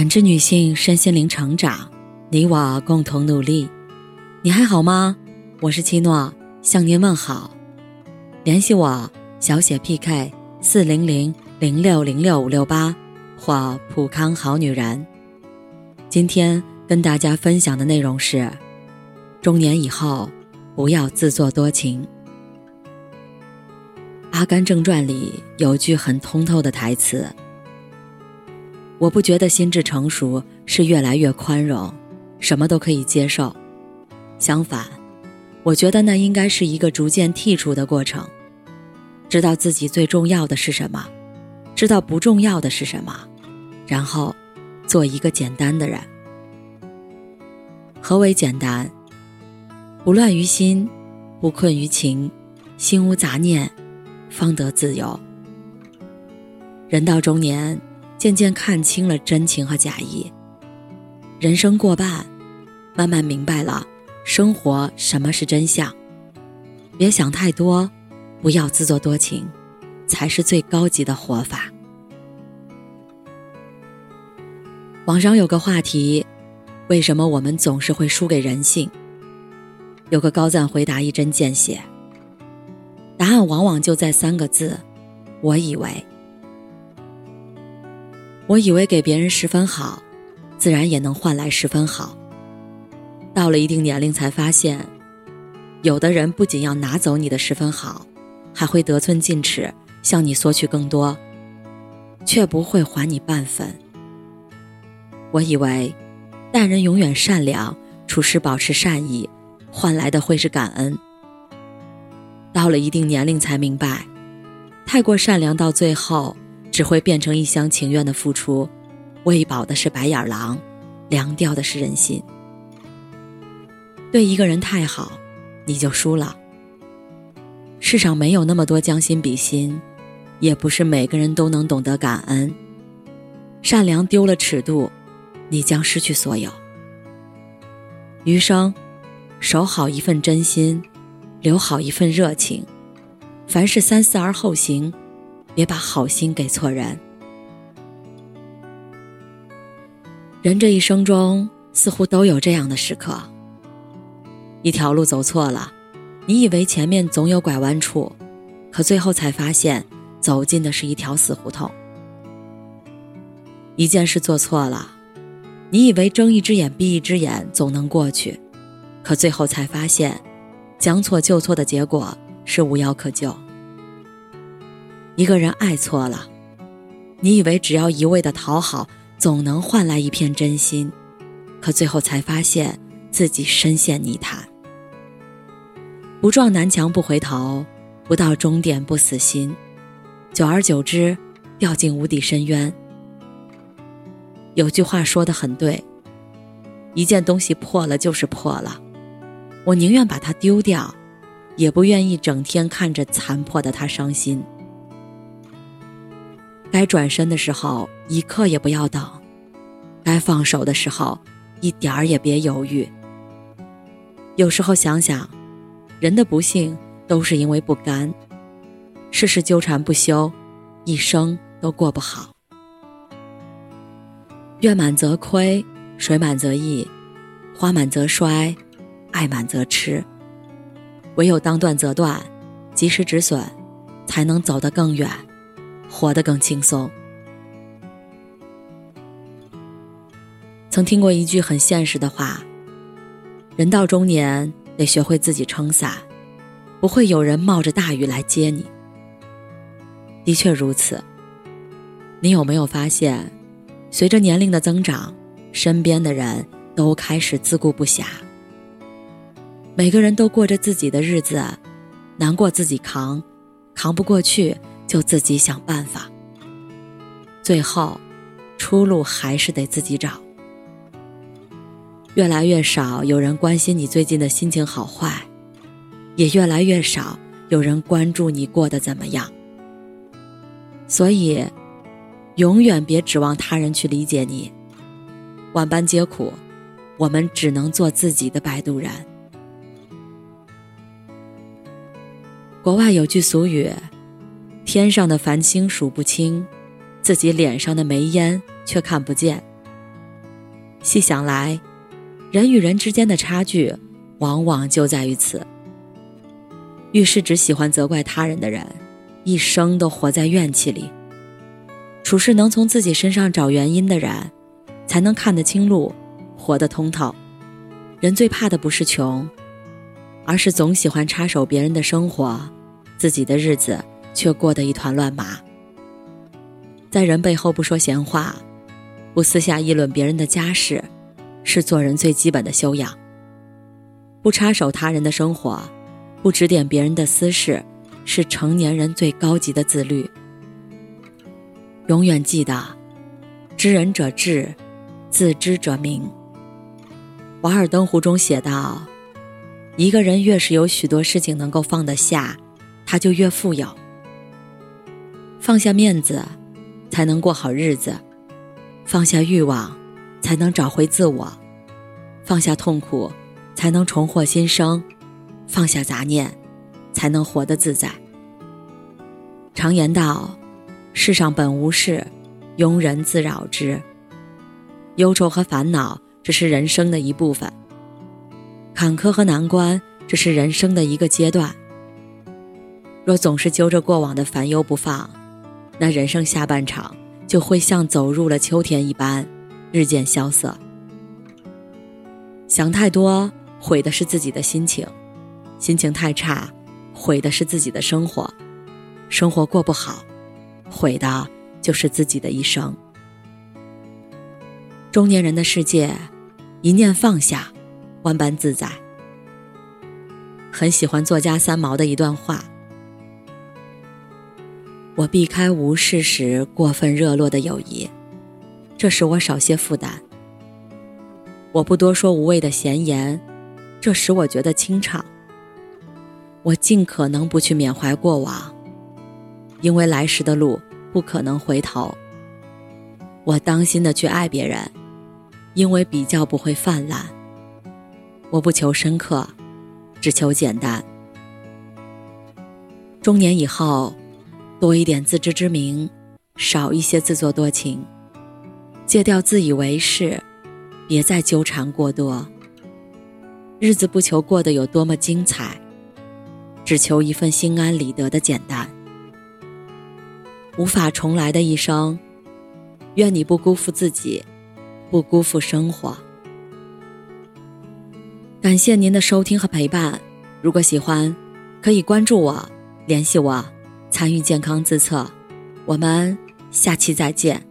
感知女性身心灵成长，你我共同努力。你还好吗？我是七诺，向您问好。联系我小写 PK 四零零零六零六五六八或普康好女人。今天跟大家分享的内容是：中年以后不要自作多情。《阿甘正传》里有句很通透的台词。我不觉得心智成熟是越来越宽容，什么都可以接受。相反，我觉得那应该是一个逐渐剔除的过程，知道自己最重要的是什么，知道不重要的是什么，然后做一个简单的人。何为简单？不乱于心，不困于情，心无杂念，方得自由。人到中年。渐渐看清了真情和假意，人生过半，慢慢明白了生活什么是真相。别想太多，不要自作多情，才是最高级的活法。网上有个话题：为什么我们总是会输给人性？有个高赞回答一针见血，答案往往就在三个字：我以为。我以为给别人十分好，自然也能换来十分好。到了一定年龄才发现，有的人不仅要拿走你的十分好，还会得寸进尺，向你索取更多，却不会还你半分。我以为，待人永远善良，处事保持善意，换来的会是感恩。到了一定年龄才明白，太过善良到最后。只会变成一厢情愿的付出，喂饱的是白眼狼，凉掉的是人心。对一个人太好，你就输了。世上没有那么多将心比心，也不是每个人都能懂得感恩。善良丢了尺度，你将失去所有。余生，守好一份真心，留好一份热情。凡事三思而后行。别把好心给错人。人这一生中，似乎都有这样的时刻。一条路走错了，你以为前面总有拐弯处，可最后才发现，走进的是一条死胡同。一件事做错了，你以为睁一只眼闭一只眼总能过去，可最后才发现，将错就错的结果是无药可救。一个人爱错了，你以为只要一味的讨好，总能换来一片真心，可最后才发现自己深陷泥潭。不撞南墙不回头，不到终点不死心，久而久之，掉进无底深渊。有句话说的很对，一件东西破了就是破了，我宁愿把它丢掉，也不愿意整天看着残破的它伤心。该转身的时候，一刻也不要等；该放手的时候，一点儿也别犹豫。有时候想想，人的不幸都是因为不甘，事事纠缠不休，一生都过不好。月满则亏，水满则溢，花满则衰，爱满则痴。唯有当断则断，及时止损，才能走得更远。活得更轻松。曾听过一句很现实的话：“人到中年，得学会自己撑伞，不会有人冒着大雨来接你。”的确如此。你有没有发现，随着年龄的增长，身边的人都开始自顾不暇，每个人都过着自己的日子，难过自己扛，扛不过去。就自己想办法，最后，出路还是得自己找。越来越少有人关心你最近的心情好坏，也越来越少有人关注你过得怎么样。所以，永远别指望他人去理解你，万般皆苦，我们只能做自己的摆渡人。国外有句俗语。天上的繁星数不清，自己脸上的煤烟却看不见。细想来，人与人之间的差距，往往就在于此。遇事只喜欢责怪他人的人，一生都活在怨气里；处事能从自己身上找原因的人，才能看得清路，活得通透。人最怕的不是穷，而是总喜欢插手别人的生活，自己的日子却过得一团乱麻。在人背后不说闲话。不私下议论别人的家事，是做人最基本的修养。不插手他人的生活，不指点别人的私事，是成年人最高级的自律。永远记得，知人者智，自知者明。《瓦尔登湖》中写道：“一个人越是有许多事情能够放得下，他就越富有。放下面子，才能过好日子。”放下欲望，才能找回自我；放下痛苦，才能重获新生；放下杂念，才能活得自在。常言道：“世上本无事，庸人自扰之。”忧愁和烦恼只是人生的一部分，坎坷和难关只是人生的一个阶段。若总是揪着过往的烦忧不放，那人生下半场。就会像走入了秋天一般，日渐萧瑟。想太多，毁的是自己的心情；心情太差，毁的是自己的生活；生活过不好，毁的就是自己的一生。中年人的世界，一念放下，万般自在。很喜欢作家三毛的一段话。我避开无事时过分热络的友谊，这使我少些负担。我不多说无谓的闲言，这使我觉得清畅。我尽可能不去缅怀过往，因为来时的路不可能回头。我当心的去爱别人，因为比较不会泛滥。我不求深刻，只求简单。中年以后。多一点自知之明，少一些自作多情，戒掉自以为是，别再纠缠过多。日子不求过得有多么精彩，只求一份心安理得的简单。无法重来的一生，愿你不辜负自己，不辜负生活。感谢您的收听和陪伴，如果喜欢，可以关注我，联系我。参与健康自测，我们下期再见。